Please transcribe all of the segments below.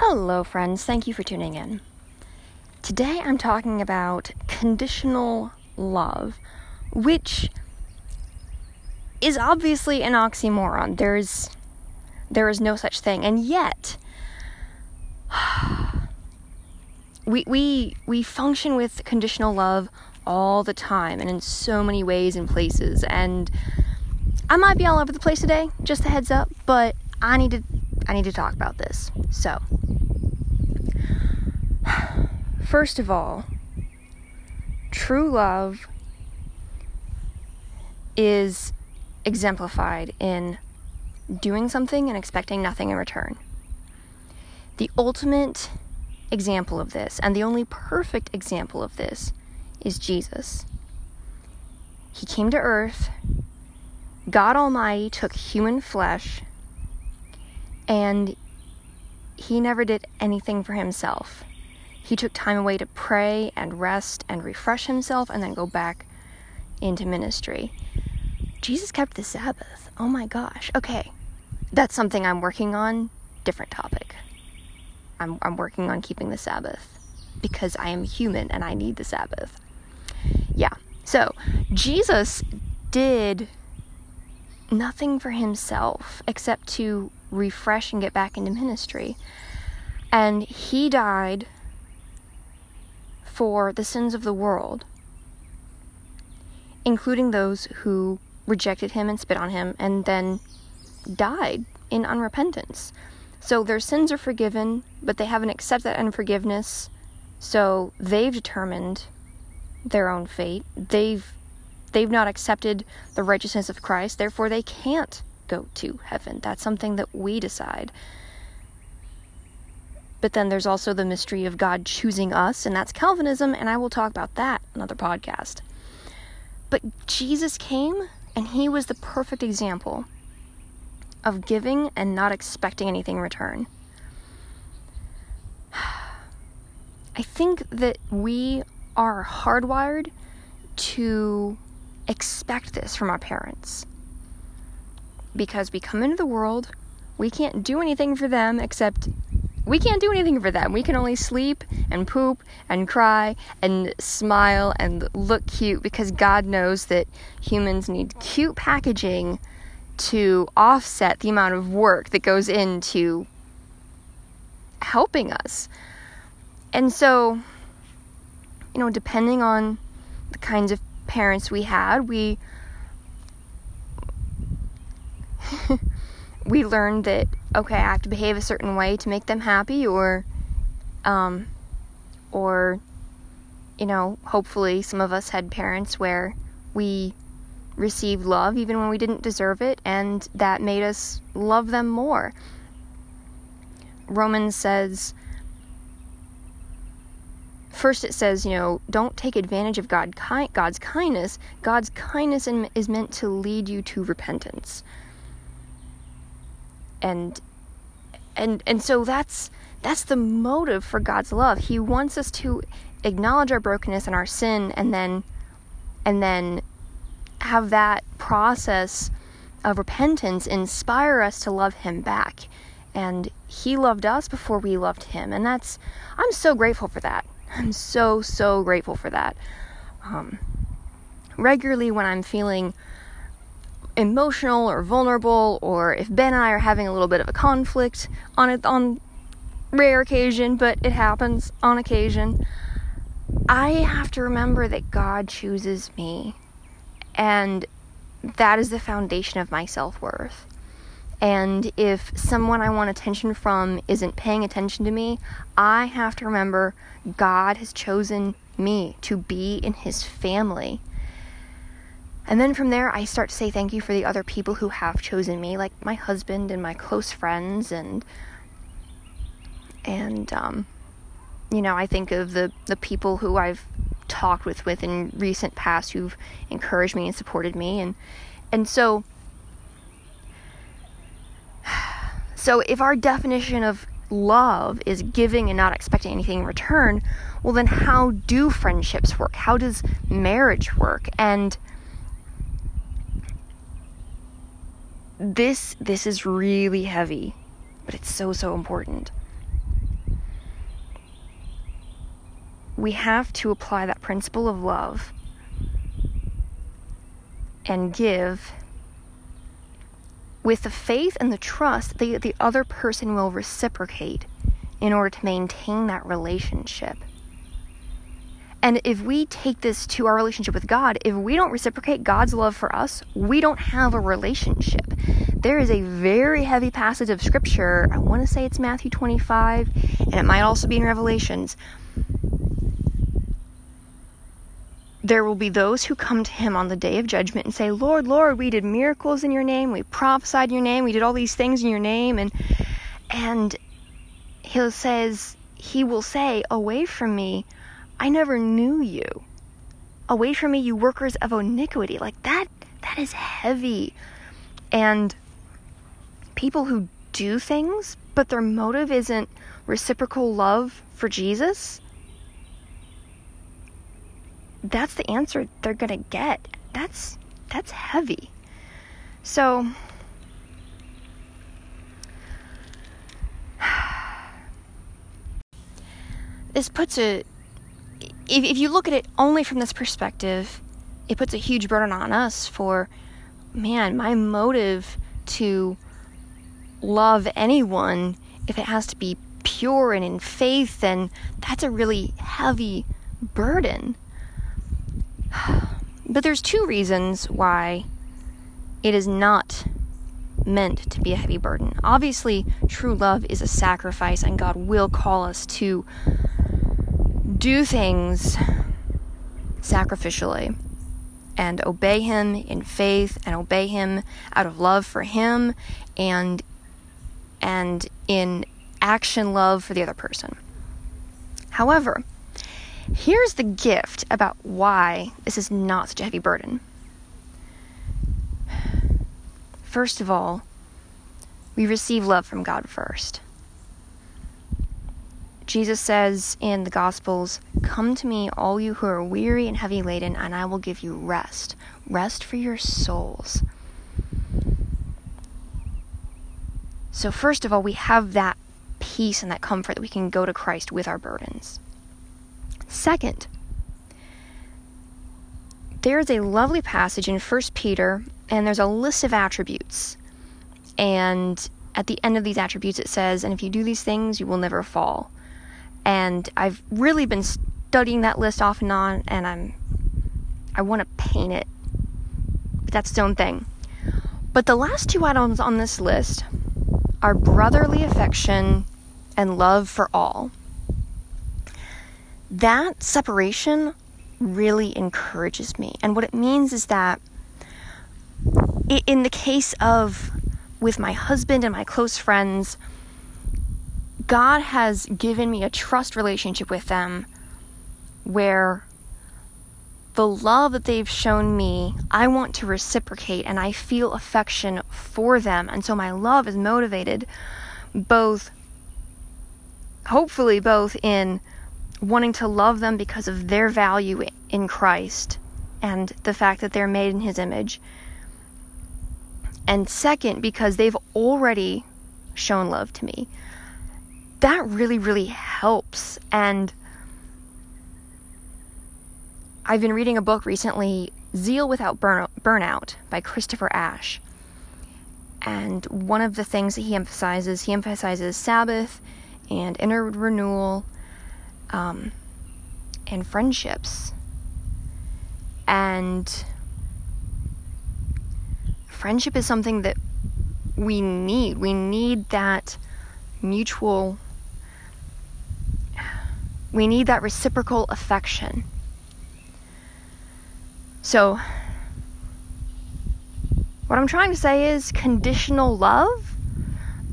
Hello, friends. Thank you for tuning in. Today I'm talking about conditional love, which is obviously an oxymoron. There's there is no such thing. And yet we we we function with conditional love all the time and in so many ways and places and I might be all over the place today, just a heads up, but I need to I need to talk about this. So, first of all, true love is exemplified in doing something and expecting nothing in return. The ultimate example of this, and the only perfect example of this, is Jesus. He came to earth, God Almighty took human flesh, and he never did anything for himself. He took time away to pray and rest and refresh himself and then go back into ministry. Jesus kept the Sabbath. Oh my gosh. Okay. That's something I'm working on. Different topic. I'm, I'm working on keeping the Sabbath because I am human and I need the Sabbath. Yeah. So, Jesus did nothing for himself except to refresh and get back into ministry. And he died for the sins of the world, including those who rejected him and spit on him and then died in unrepentance. So their sins are forgiven, but they haven't accepted that unforgiveness. So they've determined their own fate. They've they've not accepted the righteousness of Christ, therefore they can't go to heaven. That's something that we decide. But then there's also the mystery of God choosing us, and that's Calvinism, and I will talk about that another podcast. But Jesus came, and he was the perfect example of giving and not expecting anything in return. I think that we are hardwired to expect this from our parents. Because we come into the world, we can't do anything for them except we can't do anything for them. We can only sleep and poop and cry and smile and look cute because God knows that humans need cute packaging to offset the amount of work that goes into helping us. And so, you know, depending on the kinds of parents we had, we we learned that okay, I have to behave a certain way to make them happy or um or you know, hopefully some of us had parents where we received love even when we didn't deserve it and that made us love them more. Romans says first it says, you know, don't take advantage of God God's kindness. God's kindness is meant to lead you to repentance. And and and so that's that's the motive for God's love. He wants us to acknowledge our brokenness and our sin and then and then have that process of repentance inspire us to love him back. And he loved us before we loved him. And that's I'm so grateful for that. I'm so, so grateful for that. Um, regularly, when I'm feeling emotional or vulnerable, or if Ben and I are having a little bit of a conflict on it on rare occasion, but it happens on occasion, I have to remember that God chooses me, and that is the foundation of my self worth. And if someone I want attention from isn't paying attention to me, I have to remember God has chosen me to be in His family. And then from there, I start to say thank you for the other people who have chosen me, like my husband and my close friends, and and um, you know, I think of the the people who I've talked with with in recent past who've encouraged me and supported me, and and so so if our definition of love is giving and not expecting anything in return, well, then how do friendships work? How does marriage work? And this this is really heavy, but it's so so important. We have to apply that principle of love and give with the faith and the trust that the other person will reciprocate in order to maintain that relationship. And if we take this to our relationship with God, if we don't reciprocate God's love for us, we don't have a relationship. There is a very heavy passage of scripture, I want to say it's Matthew 25, and it might also be in Revelations. There will be those who come to him on the day of judgment and say, Lord, Lord, we did miracles in your name, we prophesied in your name, we did all these things in your name, and and he says he will say, Away from me, I never knew you. Away from me, you workers of iniquity. Like that, that is heavy. And people who do things, but their motive isn't reciprocal love for Jesus, that's the answer they're going to get. That's that's heavy. So this puts a if, if you look at it only from this perspective, it puts a huge burden on us for, man, my motive to love anyone, if it has to be pure and in faith, then that's a really heavy burden. But there's two reasons why it is not meant to be a heavy burden. Obviously, true love is a sacrifice, and God will call us to do things sacrificially and obey Him in faith and obey Him out of love for Him and and in action love for the other person. However, here's the gift about why this is not such a heavy burden. First of all, we receive love from God first. Jesus says in the Gospels, Come to me, all you who are weary and heavy laden, and I will give you rest. Rest for your souls. So, first of all, we have that peace and that comfort that we can go to Christ with our burdens. Second, there's a lovely passage in 1 Peter, and there's a list of attributes. And at the end of these attributes, it says, And if you do these things, you will never fall and I've really been studying that list off and on, and I'm I want to paint it. But that's its own thing. But the last two items on this list are brotherly affection and love for all. That separation really encourages me. And what it means is that in the case of with my husband and my close friends, God has given me a trust relationship with them where the love that they've shown me, I want to reciprocate and I feel affection for them. And so my love is motivated both, hopefully, both in wanting to love them because of their value in Christ and the fact that they're made in His image. And second, because they've already shown love to me that really, really helps. And I've been reading a book recently, Zeal Without Burn- Burnout by Christopher Ash. And one of the things that he emphasizes, he emphasizes Sabbath and inner renewal um, and friendships. And friendship is something that we need. We need that mutual we need that reciprocal affection. So, what I'm trying to say is conditional love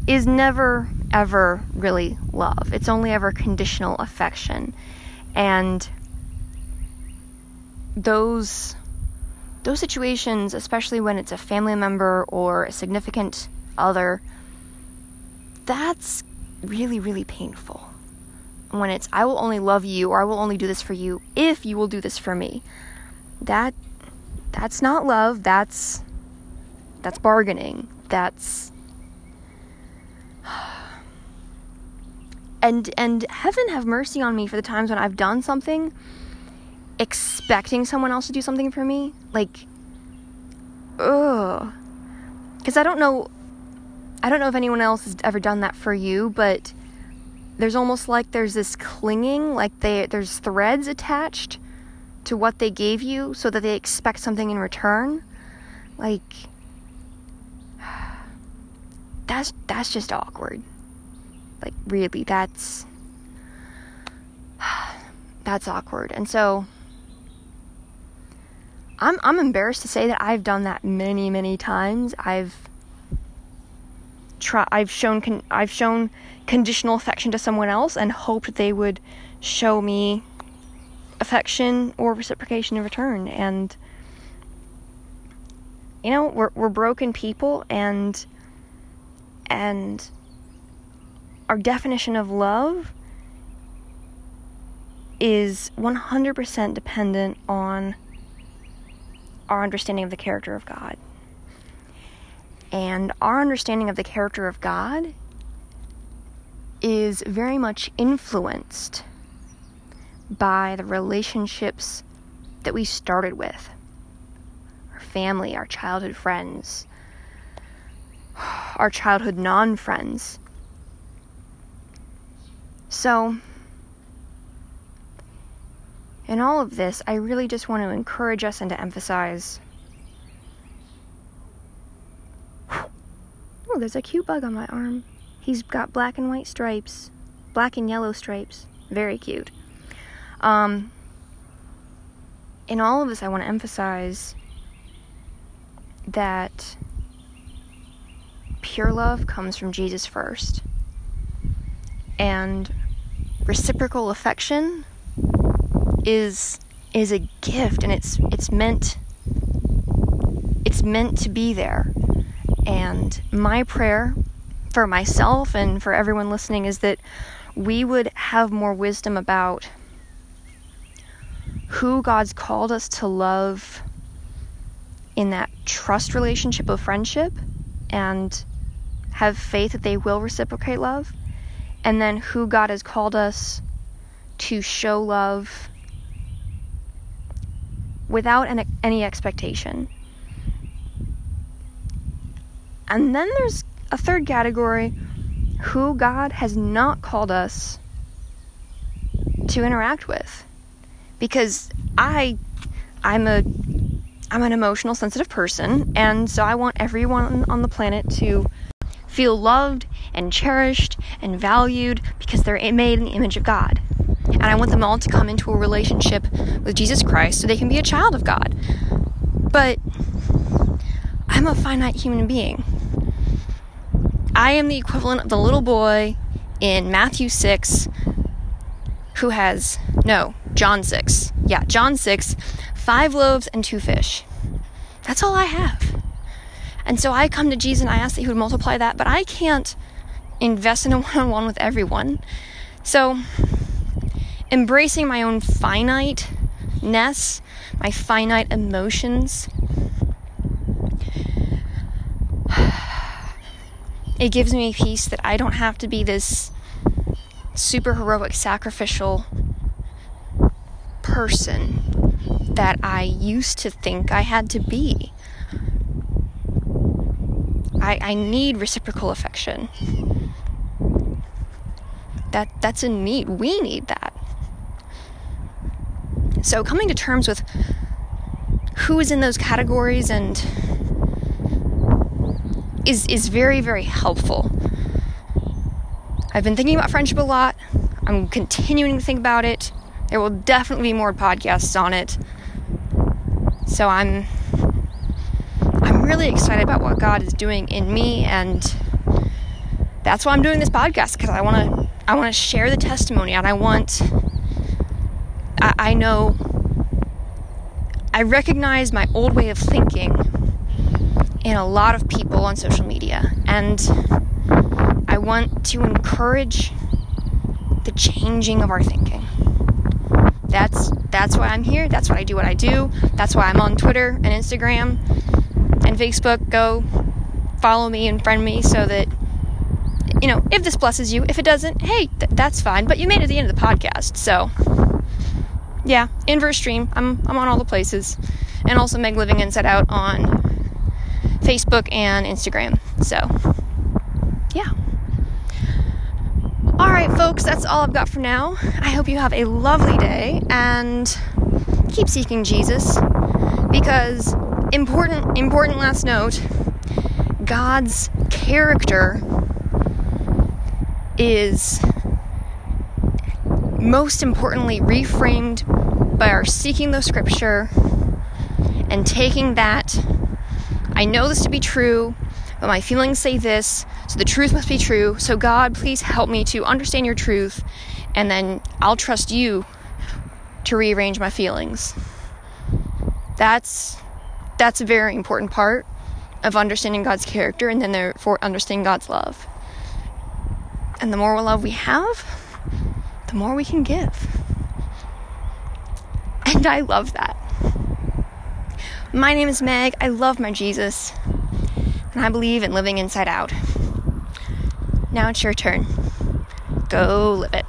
is never ever really love. It's only ever conditional affection. And those those situations, especially when it's a family member or a significant other, that's really really painful when it's I will only love you or I will only do this for you if you will do this for me. That that's not love, that's that's bargaining. That's and and heaven have mercy on me for the times when I've done something expecting someone else to do something for me. Like, ugh. Because I don't know, I don't know if anyone else has ever done that for you, but there's almost like there's this clinging, like they there's threads attached to what they gave you, so that they expect something in return. Like, that's that's just awkward. Like, really, that's that's awkward. And so I'm I'm embarrassed to say that I've done that many many times. I've try I've shown con- I've shown conditional affection to someone else and hoped they would show me affection or reciprocation in return and you know we're we're broken people and and our definition of love is 100% dependent on our understanding of the character of God. And our understanding of the character of God is very much influenced by the relationships that we started with our family, our childhood friends, our childhood non friends. So, in all of this, I really just want to encourage us and to emphasize. Oh, there's a cute bug on my arm. He's got black and white stripes, black and yellow stripes. Very cute. Um, in all of this, I want to emphasize that pure love comes from Jesus first, and reciprocal affection is is a gift and it's it's meant it's meant to be there. And my prayer for myself and for everyone listening is that we would have more wisdom about who God's called us to love in that trust relationship of friendship and have faith that they will reciprocate love, and then who God has called us to show love without any expectation. And then there's a third category who God has not called us to interact with. Because I I'm a I'm an emotional sensitive person and so I want everyone on the planet to feel loved and cherished and valued because they're made in the image of God and I want them all to come into a relationship with Jesus Christ so they can be a child of God. But I'm a finite human being. I am the equivalent of the little boy in Matthew 6 who has, no, John 6. Yeah, John 6, five loaves and two fish. That's all I have. And so I come to Jesus and I ask that He would multiply that, but I can't invest in a one on one with everyone. So embracing my own finiteness, my finite emotions. It gives me peace that I don't have to be this super heroic, sacrificial person that I used to think I had to be. I, I need reciprocal affection. That that's a need. We need that. So coming to terms with who is in those categories and is is very very helpful. I've been thinking about friendship a lot. I'm continuing to think about it. There will definitely be more podcasts on it. So I'm I'm really excited about what God is doing in me and that's why I'm doing this podcast because I want to I want to share the testimony and I want I, I know I recognize my old way of thinking in a lot of people on social media, and I want to encourage the changing of our thinking. That's that's why I'm here. That's why I do what I do. That's why I'm on Twitter and Instagram and Facebook. Go follow me and friend me so that you know, if this blesses you, if it doesn't, hey, th- that's fine. But you made it to the end of the podcast, so yeah, inverse stream. I'm I'm on all the places, and also Meg Living Inside Out on Facebook and Instagram. So yeah. All right, folks, that's all I've got for now. I hope you have a lovely day and keep seeking Jesus because important important last note, God's character is most importantly reframed by our seeking the scripture and taking that I know this to be true, but my feelings say this, so the truth must be true. So, God, please help me to understand your truth, and then I'll trust you to rearrange my feelings. That's that's a very important part of understanding God's character and then therefore understanding God's love. And the more love we have, the more we can give. And I love that. My name is Meg. I love my Jesus. And I believe in living inside out. Now it's your turn. Go live it.